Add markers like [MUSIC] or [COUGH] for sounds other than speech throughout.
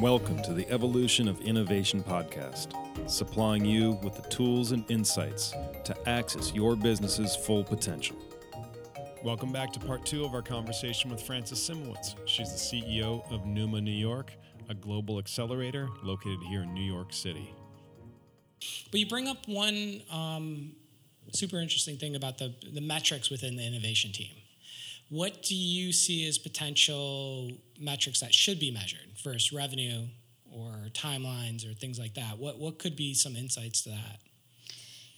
Welcome to the Evolution of Innovation podcast, supplying you with the tools and insights to access your business's full potential. Welcome back to part two of our conversation with Frances Simowitz. She's the CEO of Numa New York, a global accelerator located here in New York City. But you bring up one um, super interesting thing about the, the metrics within the innovation team. What do you see as potential metrics that should be measured versus revenue or timelines or things like that? What, what could be some insights to that?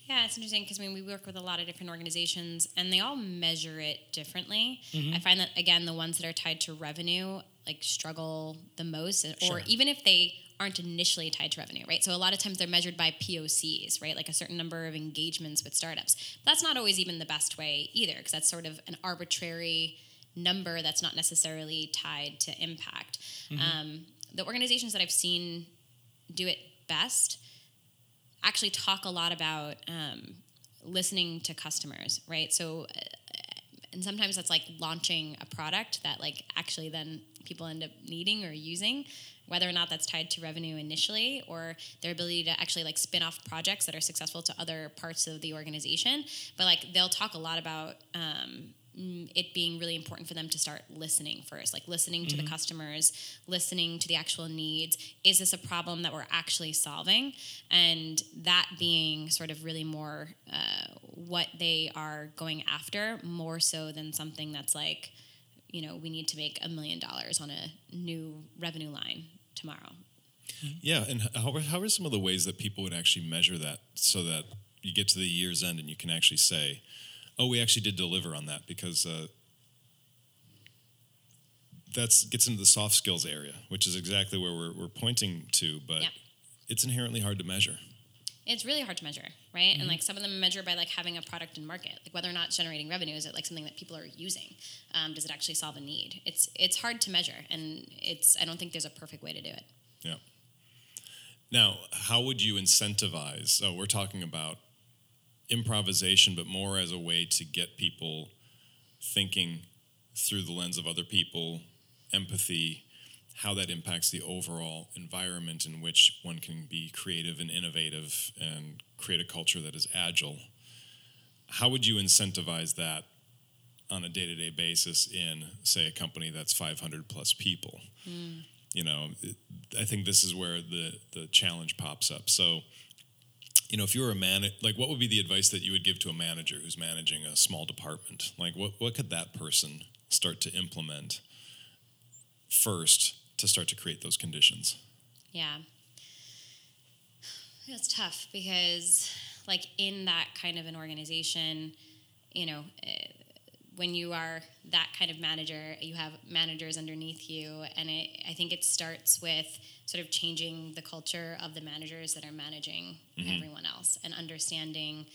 Yeah, it's interesting because I mean we work with a lot of different organizations and they all measure it differently. Mm-hmm. I find that again the ones that are tied to revenue like struggle the most, or even if they aren't initially tied to revenue, right? So a lot of times they're measured by POCs, right? Like a certain number of engagements with startups. But that's not always even the best way either, because that's sort of an arbitrary number that's not necessarily tied to impact. Mm-hmm. Um, the organizations that I've seen do it best actually talk a lot about um, listening to customers, right? So, uh, and sometimes that's like launching a product that like actually then people end up needing or using whether or not that's tied to revenue initially or their ability to actually like spin off projects that are successful to other parts of the organization. But like they'll talk a lot about um, it being really important for them to start listening first, like listening to mm-hmm. the customers, listening to the actual needs. Is this a problem that we're actually solving? And that being sort of really more uh, what they are going after, more so than something that's like, you know, we need to make a million dollars on a new revenue line tomorrow. Yeah, and how are, how are some of the ways that people would actually measure that so that you get to the year's end and you can actually say, oh, we actually did deliver on that because uh, that gets into the soft skills area, which is exactly where we're, we're pointing to, but yeah. it's inherently hard to measure it's really hard to measure, right? Mm-hmm. And like some of them measure by like having a product in market, like whether or not generating revenue is it like something that people are using? Um, does it actually solve a need? It's it's hard to measure, and it's I don't think there's a perfect way to do it. Yeah. Now, how would you incentivize? So we're talking about improvisation, but more as a way to get people thinking through the lens of other people, empathy, how that impacts the overall environment in which one can be creative and innovative and create a culture that is agile. How would you incentivize that on a day to day basis in, say, a company that's 500 plus people? Mm. You know, I think this is where the, the challenge pops up. So, you know, if you were a man, like what would be the advice that you would give to a manager who's managing a small department? Like, what, what could that person start to implement first to start to create those conditions? Yeah. It's tough because, like, in that kind of an organization, you know, eh, when you are that kind of manager, you have managers underneath you, and it, I think it starts with sort of changing the culture of the managers that are managing mm-hmm. everyone else and understanding.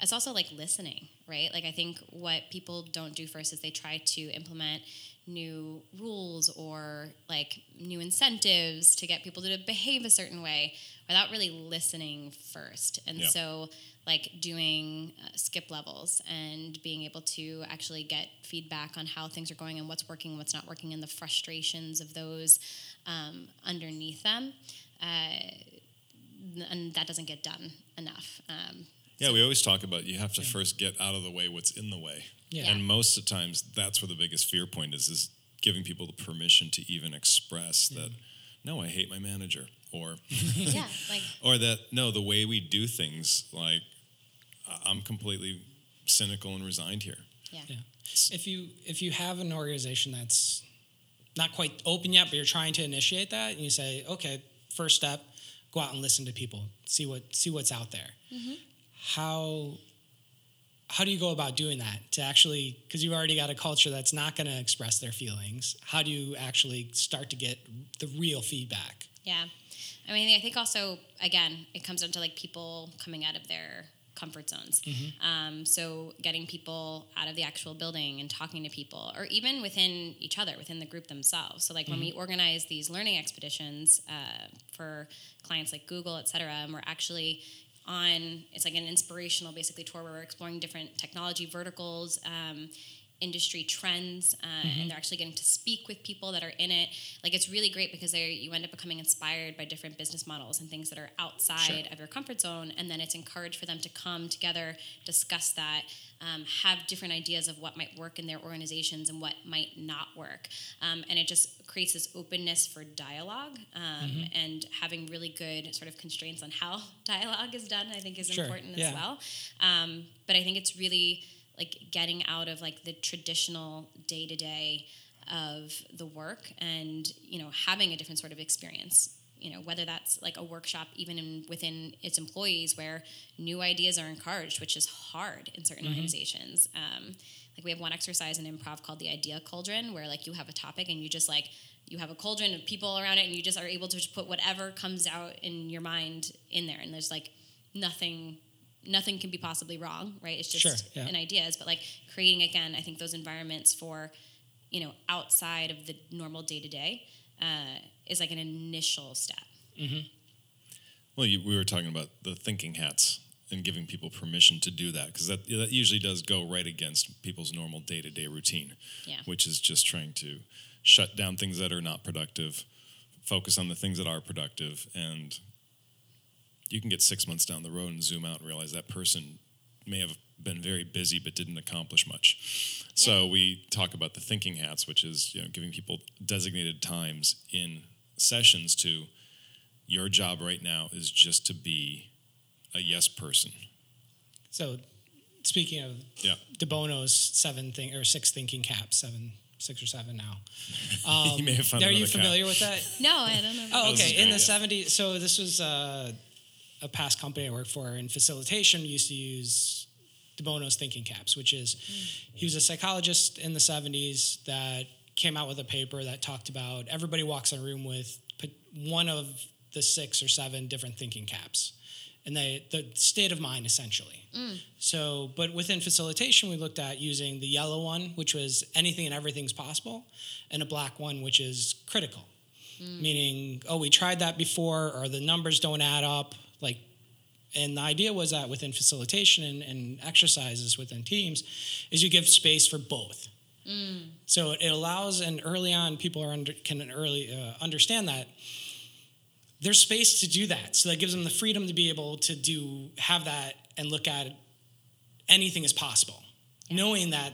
It's also like listening, right? Like I think what people don't do first is they try to implement new rules or like new incentives to get people to behave a certain way without really listening first. And yeah. so, like doing uh, skip levels and being able to actually get feedback on how things are going and what's working, what's not working, and the frustrations of those um, underneath them. Uh, and that doesn't get done enough. Um, yeah, we always talk about you have to first get out of the way what's in the way. Yeah. And most of the times, that's where the biggest fear point is: is giving people the permission to even express yeah. that. No, I hate my manager, or [LAUGHS] yeah, like, [LAUGHS] or that no, the way we do things, like I'm completely cynical and resigned here. Yeah. yeah. If you if you have an organization that's not quite open yet, but you're trying to initiate that, and you say, okay, first step, go out and listen to people, see what see what's out there. Mm-hmm. How how do you go about doing that to actually because you've already got a culture that's not going to express their feelings. How do you actually start to get the real feedback? Yeah. I mean i think also again it comes down to like people coming out of their comfort zones. Mm-hmm. um, so getting people out of the actual building and talking to people or even within each other within the group themselves. So like mm-hmm. when we organize these learning expeditions uh, for clients like google et cetera and we're actually on it's like an inspirational basically tour where we're exploring different technology verticals um, industry trends uh, mm-hmm. and they're actually getting to speak with people that are in it like it's really great because they you end up becoming inspired by different business models and things that are outside sure. of your comfort zone and then it's encouraged for them to come together discuss that um, have different ideas of what might work in their organizations and what might not work um, and it just creates this openness for dialogue um, mm-hmm. and having really good sort of constraints on how [LAUGHS] dialogue is done i think is sure. important yeah. as well um, but i think it's really like getting out of like the traditional day to day of the work and you know having a different sort of experience. You know whether that's like a workshop even in, within its employees where new ideas are encouraged which is hard in certain mm-hmm. organizations. Um, like we have one exercise in improv called the idea cauldron where like you have a topic and you just like you have a cauldron of people around it and you just are able to just put whatever comes out in your mind in there. And there's like nothing nothing can be possibly wrong, right? It's just sure, yeah. an ideas, but like creating again, I think those environments for, you know, outside of the normal day to day is like an initial step. Mm-hmm. Well, you, we were talking about the thinking hats and giving people permission to do that because that that usually does go right against people's normal day to day routine, yeah. which is just trying to shut down things that are not productive, focus on the things that are productive, and you can get six months down the road and zoom out and realize that person may have been very busy but didn't accomplish much. Yeah. So we talk about the thinking hats, which is you know giving people designated times in sessions to your job right now is just to be a yes person. So speaking of yeah. DeBono's seven thing or six thinking caps, seven six or seven now. Um, [LAUGHS] you may have found Are you familiar cap. with that? No, I don't know. Oh, okay. In the 70s, so this was uh, a past company I worked for in facilitation used to use De Bono's thinking caps, which is mm. he was a psychologist in the 70s that came out with a paper that talked about everybody walks in a room with one of the six or seven different thinking caps and they the state of mind essentially mm. so but within facilitation we looked at using the yellow one which was anything and everything's possible and a black one which is critical mm. meaning oh we tried that before or the numbers don't add up like and the idea was that within facilitation and, and exercises within teams is you give space for both. Mm. so it allows and early on people are under, can early uh, understand that there's space to do that. So that gives them the freedom to be able to do have that and look at anything as possible knowing that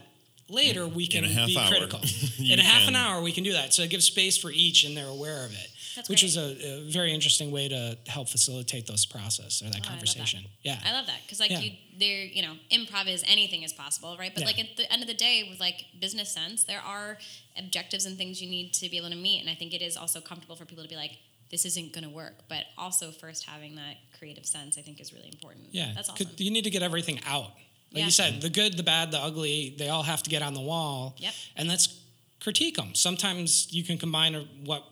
later we can be hour. critical. [LAUGHS] In a half an hour we can do that. So it gives space for each and they're aware of it that's which great. is a, a, very interesting way to help facilitate those process or that oh, conversation. I that. Yeah, I love that because like yeah. you, there, you know, improv is anything is possible, right? But yeah. like at the end of the day, with like business sense, there are objectives and things you need to be able to meet, and I think it is also comfortable for people to be like, this isn't going to work. But also, first having that creative sense, I think, is really important. Yeah, that's awesome. You need to get everything out. Like yeah. you said, the good, the bad, the ugly, they all have to get on the wall. Yep. And let's critique them. Sometimes you can combine what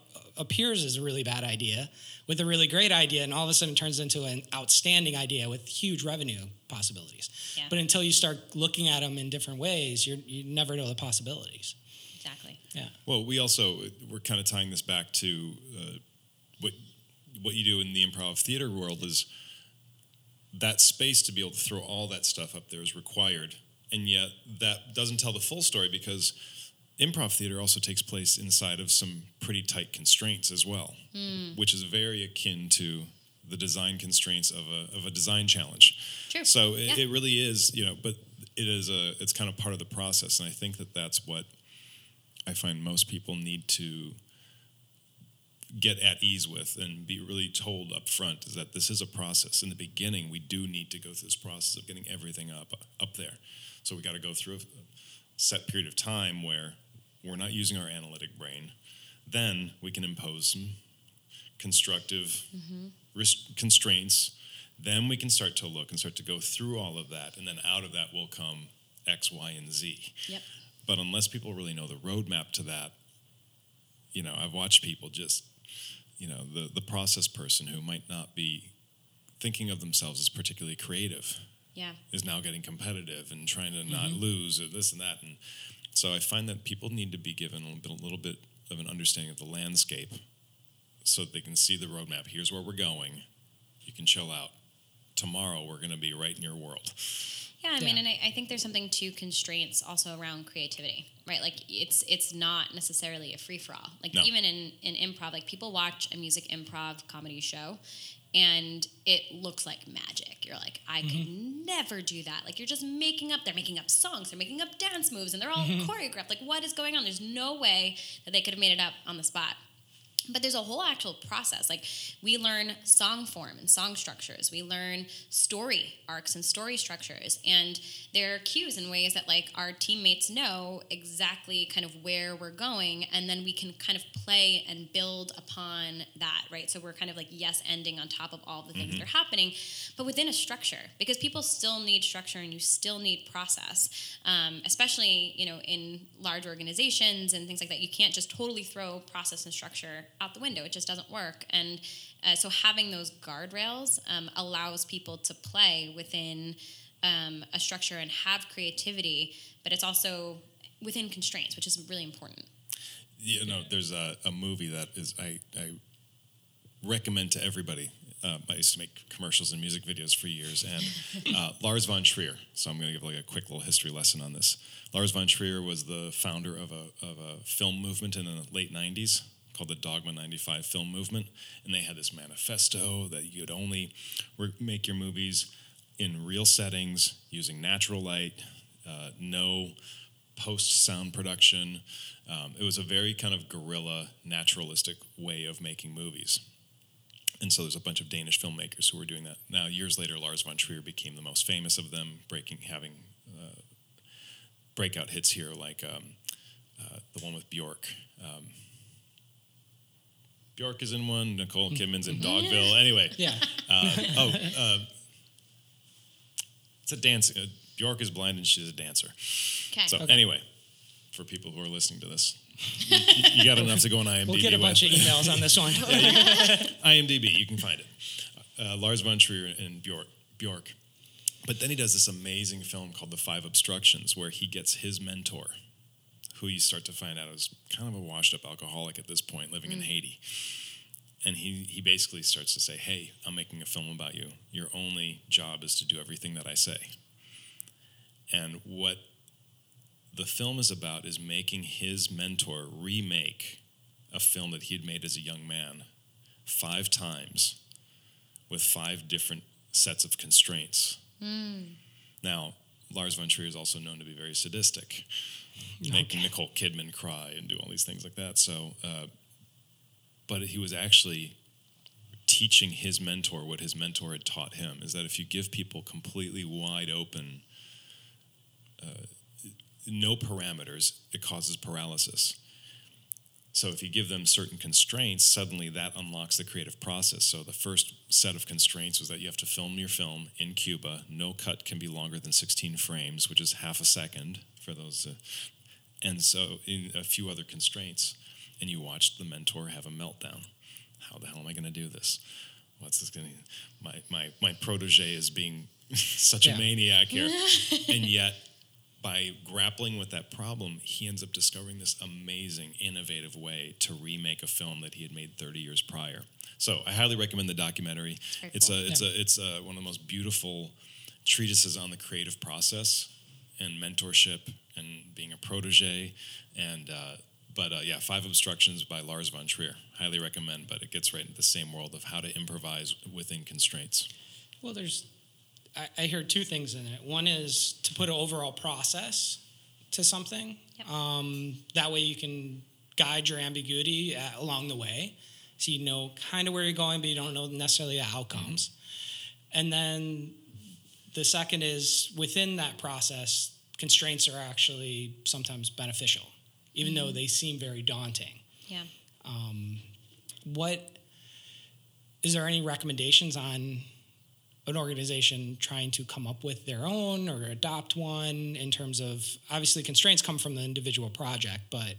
appears as a really bad idea with a really great idea and all of a sudden it turns into an outstanding idea with huge revenue possibilities. Yeah. but until you start looking at them in different ways you you never know the possibilities. Exactly. Yeah. Well we also we're kind of tying this back to uh, what what you do in the improv theater world is that space to be able to throw all that stuff up there is required and yet that doesn't tell the full story because improv theater also takes place inside of some pretty tight constraints as well, mm. which is very akin to the design constraints of a, of a design challenge. True. So it, yeah. it really is, you know, but it is a it's kind of part of the process, and I think that that's what I find most people need to get at ease with and be really told up front is that this is a process. In the beginning, we do need to go through this process of getting everything up up there. So we got to go through set period of time where we're not using our analytic brain, then we can impose some constructive mm-hmm. risk constraints. Then we can start to look and start to go through all of that, and then out of that will come X, Y, and Z. Yep. But unless people really know the roadmap to that, you know, I've watched people just, you know, the the process person who might not be thinking of themselves as particularly creative, yeah, is now getting competitive and trying to mm-hmm. not lose or this and that, and so I find that people need to be given a little, bit, a little bit of an understanding of the landscape so that they can see the roadmap. Here's where we're going. You can chill out. Tomorrow we're going to be right in your world. Yeah, I mean, and I, I think there's something to constraints also around creativity, right? Like it's it's not necessarily a free for all. Like No. even in in improv, like people watch a music improv comedy show, and it looks like magic. You're like, I could mm-hmm. never do that. Like you're just making up. They're making up songs. They're making up dance moves, and they're all mm-hmm. choreographed. Like what is going on? There's no way that they could have made it up on the spot. But there's a whole actual process. Like we learn song form and song structures. We learn story arcs and story structures. And there are cues and ways that like our teammates know exactly kind of where we're going. And then we can kind of play and build upon that, right? So we're kind of like yes ending on top of all the things that are happening, but within a structure because people still need structure and you still need process. Um, especially, you know, in large organizations and things like that. You can't just totally throw process and structure out the window. It just doesn't work. And uh, so having those guardrails um, allows people to play within um, a structure and have creativity, but it's also within constraints, which is really important. You know, there's a, a movie that is I, I recommend to everybody. Um, I used to make commercials and music videos for years, and [LAUGHS] uh, Lars von Trier. So I'm going to give like a quick little history lesson on this. Lars von Trier was the founder of a, of a film movement in the late '90s called the Dogma 95 film movement, and they had this manifesto that you could only make your movies in real settings using natural light, uh, no post sound production. Um, it was a very kind of guerrilla, naturalistic way of making movies. And so there's a bunch of Danish filmmakers who were doing that. Now, years later, Lars von Trier became the most famous of them, breaking, having uh, breakout hits here, like um, uh, the one with Bjork. Um, Bjork is in one. Nicole Kidman's in Dogville. Anyway, Yeah. uh, oh, uh, it's a dance. Uh, Bjork is blind and she's a dancer. Okay. So anyway, for people who are listening to this, you, you- you got [LAUGHS] enough to go on IMDb. We'll get a with. bunch of emails on this one. [LAUGHS] IMDb, you can find it. Uh, Lars von Trier and Bjork. Bjork. But then he does this amazing film called The Five Obstructions, where he gets his mentor, who you start to find out is kind of a washed up alcoholic at this point, living in mm. Haiti. And he, he basically starts to say, Hey, I'm making a film about you. Your only job is to do everything that I say. And what the film is about is making his mentor remake a film that he had made as a young man five times with five different sets of constraints. Mm. Now, Lars von Trier is also known to be very sadistic, making Nicole Kidman cry and do all these things like that. So, uh, but he was actually teaching his mentor what his mentor had taught him is that if you give people completely wide open, uh, no parameters, it causes paralysis. So if you give them certain constraints, suddenly that unlocks the creative process. So the first set of constraints was that you have to film your film in Cuba. No cut can be longer than 16 frames, which is half a second for those. Uh, and so in a few other constraints, and you watched the mentor have a meltdown. How the hell am I going to do this? What's this going to? My my my protege is being [LAUGHS] such Yeah. a maniac here, [LAUGHS] and yet by grappling with that problem, he ends up discovering this amazing, innovative way to remake a film that he had made 30 years prior. So I highly recommend the documentary. It's cool. a it's a it's a, one of the most beautiful treatises on the creative process and mentorship and being a protege. And uh, but uh, yeah, Five Obstructions by Lars von Trier. Highly recommend. But it gets right into the same world of how to improvise within constraints. Well, there's, I, I hear two things in it. One is to put an overall process to something. Yep. Um, that way you can guide your ambiguity uh, along the way. So you know kind of where you're going, but you don't know necessarily the outcomes. And then the second is within that process, constraints are actually sometimes beneficial, even though they seem very daunting yeah. Um, what is there any recommendations on an organization trying to come up with their own or adopt one in terms of obviously constraints come from the individual project but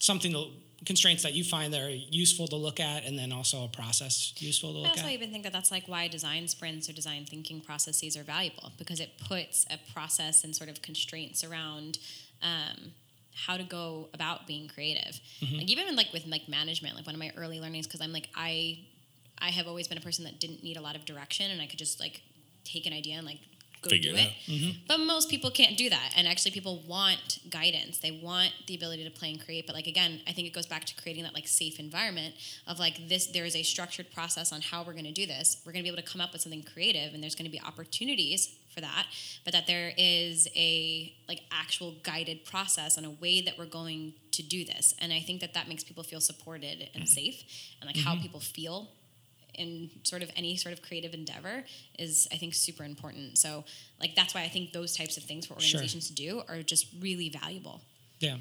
something that, constraints that you find that are useful to look at and then also a process useful to look at. I also at even think that that's like why design sprints or design thinking processes are valuable because it puts a process and sort of constraints around um, how to go about being creative. Like even like with like management, like one of my early learnings because I'm like I I have always been a person that didn't need a lot of direction and I could just like take an idea and like go Figure do it it. out. Mm-hmm. But most people can't do that. And actually, people want guidance. They want the ability to play and create. But like again, I think it goes back to creating that like safe environment of like this. There is a structured process on how we're going to do this. We're going to be able to come up with something creative, and there's going to be opportunities for that. But that there is a like actual guided process and a way that we're going to do this. And I think that that makes people feel supported and mm-hmm. safe, and like how mm-hmm. people feel in sort of any sort of creative endeavor is I think super important. So like that's why I think those types of things for Sure. organizations to do are just really valuable. Yeah.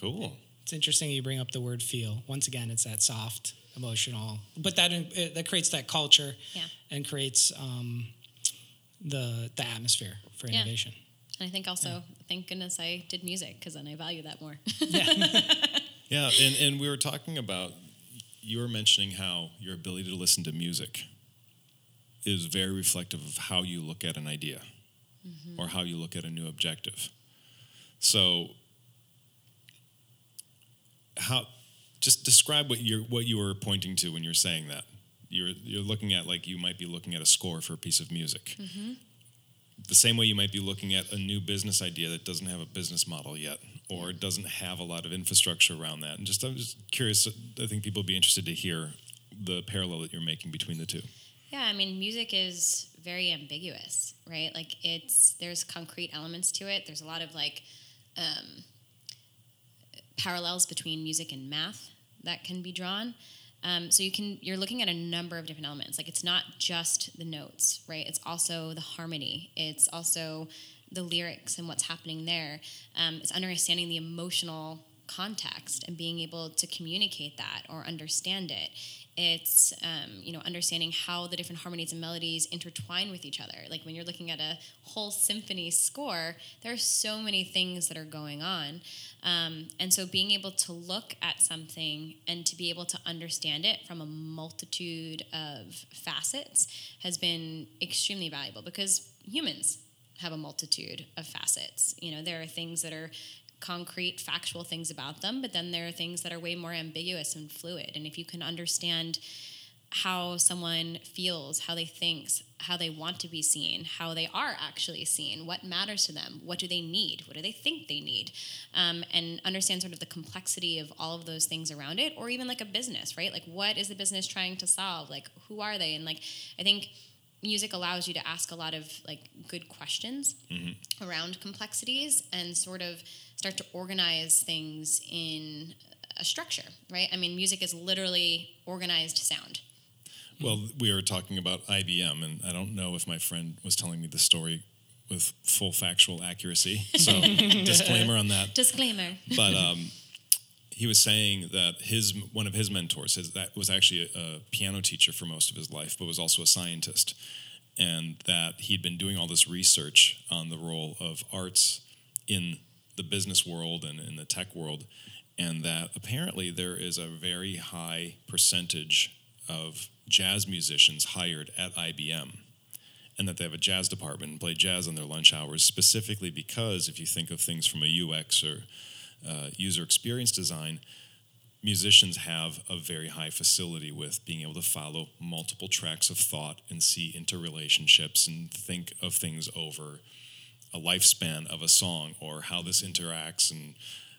Cool. It's interesting you bring up the word feel. Once again, it's that soft, emotional, but that it, that creates that culture Yeah. and creates um, the the atmosphere for Yeah. innovation. And I think also thank goodness I did music because then I value that more. yeah. [LAUGHS] Yeah, and, and we were talking about, you were mentioning how your ability to listen to music is very reflective of how you look at an idea mm-hmm. or how you look at a new objective. So, how, just describe what you're what you were pointing to when you're saying that. You're you're looking at like you might be looking at a score for a piece of music. Mm-hmm. The same way you might be looking at a new business idea that doesn't have a business model yet, or doesn't have a lot of infrastructure around that. And just I'm just curious. I think people would be interested to hear the parallel that you're making between the two. Yeah, I mean, music is very ambiguous, right? Like it's there's concrete elements to it. There's a lot of like um, parallels between music and math that can be drawn. Um, so you can you're looking at a number of different elements. Like it's not just the notes, right? It's also the harmony. It's also the lyrics and what's happening there. Um, it's understanding the emotional context and being able to communicate that or understand it. It's um, you know understanding how the different harmonies and melodies intertwine with each other. Like when you're looking at a whole symphony score, there are so many things that are going on, um, and so being able to look at something and to be able to understand it from a multitude of facets has been extremely valuable because humans have a multitude of facets. You know, there are things that are concrete, factual things about them, but then there are things that are way more ambiguous and fluid. And if you can understand how someone feels, how they thinks, how they want to be seen, how they are actually seen, what matters to them, what do they need, what do they think they need, um, and understand sort of the complexity of all of those things around it, or even like a business, right? Like, what is the business trying to solve? Like, who are they? And like, I think music allows you to ask a lot of like good questions around complexities and sort of start to organize things in a structure, right? I mean, music is literally organized sound. Well, we were talking about IBM, and I don't know if my friend was telling me the story with full factual accuracy. So, [LAUGHS] disclaimer on that. Disclaimer. But um, he was saying that his one of his mentors his, that was actually a, a piano teacher for most of his life, but was also a scientist, and that he'd been doing all this research on the role of arts in the business world and in the tech world, and that apparently there is a very high percentage of jazz musicians hired at IBM and that they have a jazz department and play jazz on their lunch hours specifically because if you think of things from a UX or uh, user experience design, musicians have a very high facility with being able to follow multiple tracks of thought and see interrelationships and think of things over a lifespan of a song or how this interacts and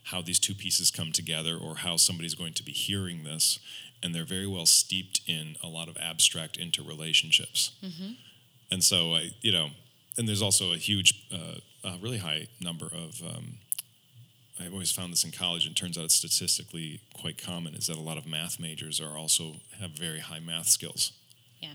how these two pieces come together or how somebody's going to be hearing this and they're very well steeped in a lot of abstract interrelationships and so I, you know, and there's also a huge, uh, a really high number of. Um, I've always found this in college, and it turns out it's statistically quite common. Is that a lot of math majors are also have very high math skills. Yeah.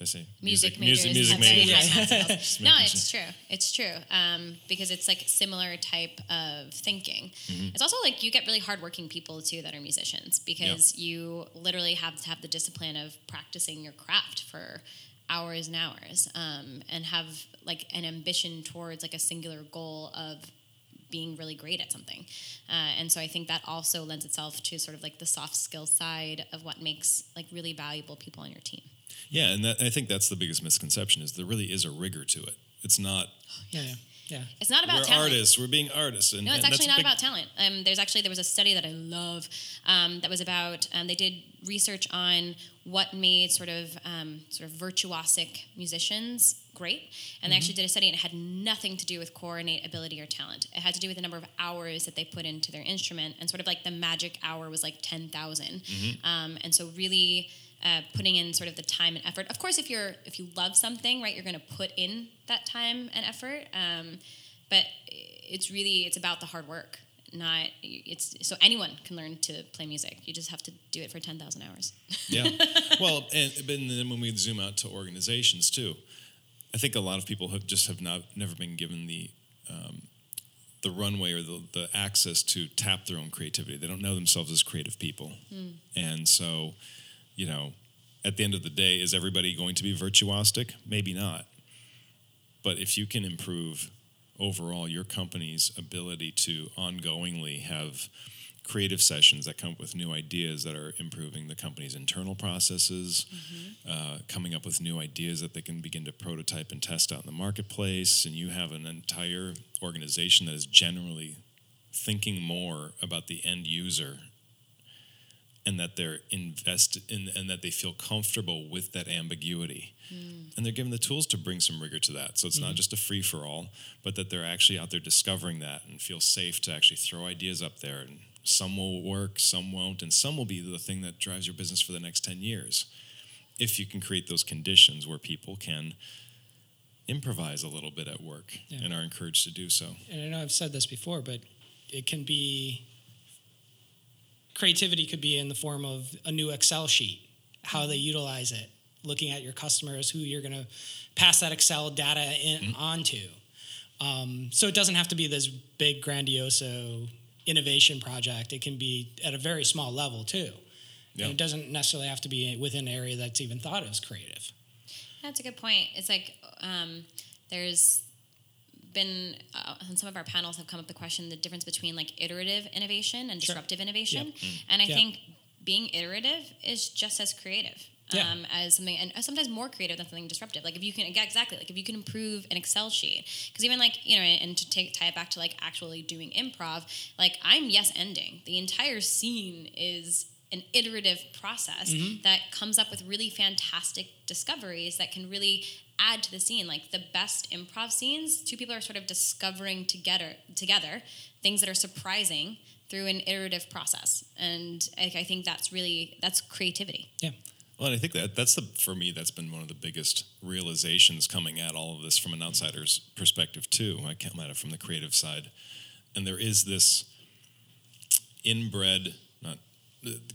I say music, music, majors music have very majors. high math skills. [LAUGHS] No, making it's true. It's true um, because it's like similar type of thinking. Mm-hmm. It's also like you get really hardworking people too that are musicians because you literally have to have the discipline of practicing your craft for hours and hours um, and have like an ambition towards like a singular goal of being really great at something. Uh, and so I think that also lends itself to sort of like the soft skill side of what makes like really valuable people on your team. Yeah, and that, I think that's the biggest misconception is there really is a rigor to it. It's not Yeah, yeah, yeah. It's not about we're talent. artists, we're being artists, and No, it's and actually not big- about talent. Um, there's actually there was a study that I love um, that was about um, they did research on what made sort of um, sort of virtuosic musicians great. And they actually did a study and it had nothing to do with core innate ability or talent. It had to do with the number of hours that they put into their instrument. And sort of like the magic hour was like 10,000. Um, and so really uh, putting in sort of the time and effort. Of course, if you're if you love something, right, you're going to put in that time and effort. Um, but it's really it's about the hard work. Not it's so anyone can learn to play music. You just have to do it for ten thousand hours. Yeah. [LAUGHS] well, and, but then when we zoom out to organizations too, I think a lot of people have just have not never been given the um, the runway or the, the access to tap their own creativity. They don't know themselves as creative people, and so you know, at the end of the day, is everybody going to be virtuosic? Maybe not. But if you can improve overall your company's ability to ongoingly have creative sessions that come up with new ideas that are improving the company's internal processes, uh, coming up with new ideas that they can begin to prototype and test out in the marketplace, and you have an entire organization that is generally thinking more about the end user and that they're invested in and that they feel comfortable with that ambiguity. Mm. And they're given the tools to bring some rigor to that. So it's not mm. just a free for all but that they're actually out there discovering that and feel safe to actually throw ideas up there. And some will work some won't and some will be the thing that drives your business for the next 10 years. If you can create those conditions where people can improvise a little bit at work Yeah. and are encouraged to do so. And I know I've said this before, but it can be creativity could be in the form of a new Excel sheet, how they utilize it, looking at your customers, who you're going to pass that Excel data in, onto. Um, so it doesn't have to be this big, grandiose innovation project. It can be at a very small level too. Yeah. And it doesn't necessarily have to be within an area that's even thought of as creative. That's a good point. It's like um, there's been uh, on some of our panels have come up the question the difference between like iterative innovation and Sure. disruptive innovation, Yep. and I Yeah. think being iterative is just as creative. Yeah. Um, as something and sometimes more creative than something disruptive. Like if you can exactly like if you can improve an Excel sheet, because even like you know, and to take tie it back to like actually doing improv, like I'm yes ending. The entire scene is an iterative process that comes up with really fantastic discoveries that can really add to the scene. Like the best improv scenes, two people are sort of discovering together together things that are surprising through an iterative process, and I, I think that's really that's creativity. Yeah. Well, and I think that that's the for me that's been one of the biggest realizations coming at all of this from an outsider's perspective too. I come at it from the creative side, and there is this inbred, not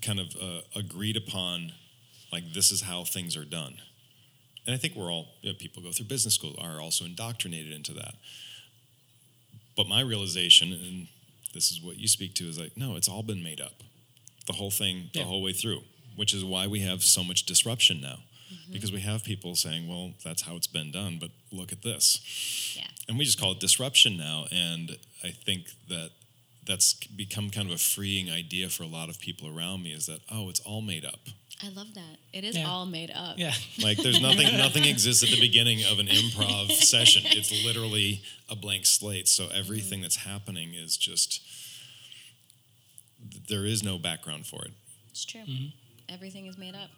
kind of uh, agreed upon, like this is how things are done. And I think we're all you know, people go through business school are also indoctrinated into that. But my realization, and this is what you speak to, is like no, it's all been made up, the whole thing, the Yeah. whole way through which is why we have so much disruption now. Mm-hmm. Because we have people saying, well, that's how it's been done, but look at this. Yeah. And we just call it disruption now. And I think that that's become kind of a freeing idea for a lot of people around me is that, oh, it's all made up. I love that. It is Yeah. all made up. Yeah. [LAUGHS] Like there's nothing nothing exists at the beginning of an improv [LAUGHS] session. It's literally a blank slate. So everything that's happening is just there is no background for it. It's true. Mm-hmm. Everything is made up.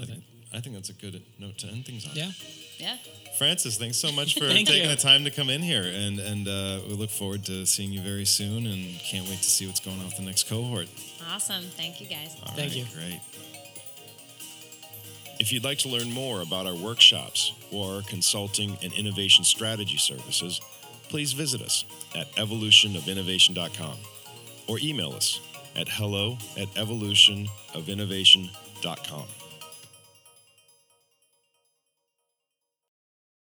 I think, I think that's a good note to end things on. Yeah. Yeah. Frances, thanks so much for [LAUGHS] taking you. the time to come in here, and and uh, we look forward to seeing you very soon, and can't wait to see what's going on with the next cohort. Awesome. Thank you guys. All Thank right, you. Great. If you'd like to learn more about our workshops or our consulting and innovation strategy services, please visit us at evolutionofinnovation.com or email us at hello at evolutionofinnovation.com.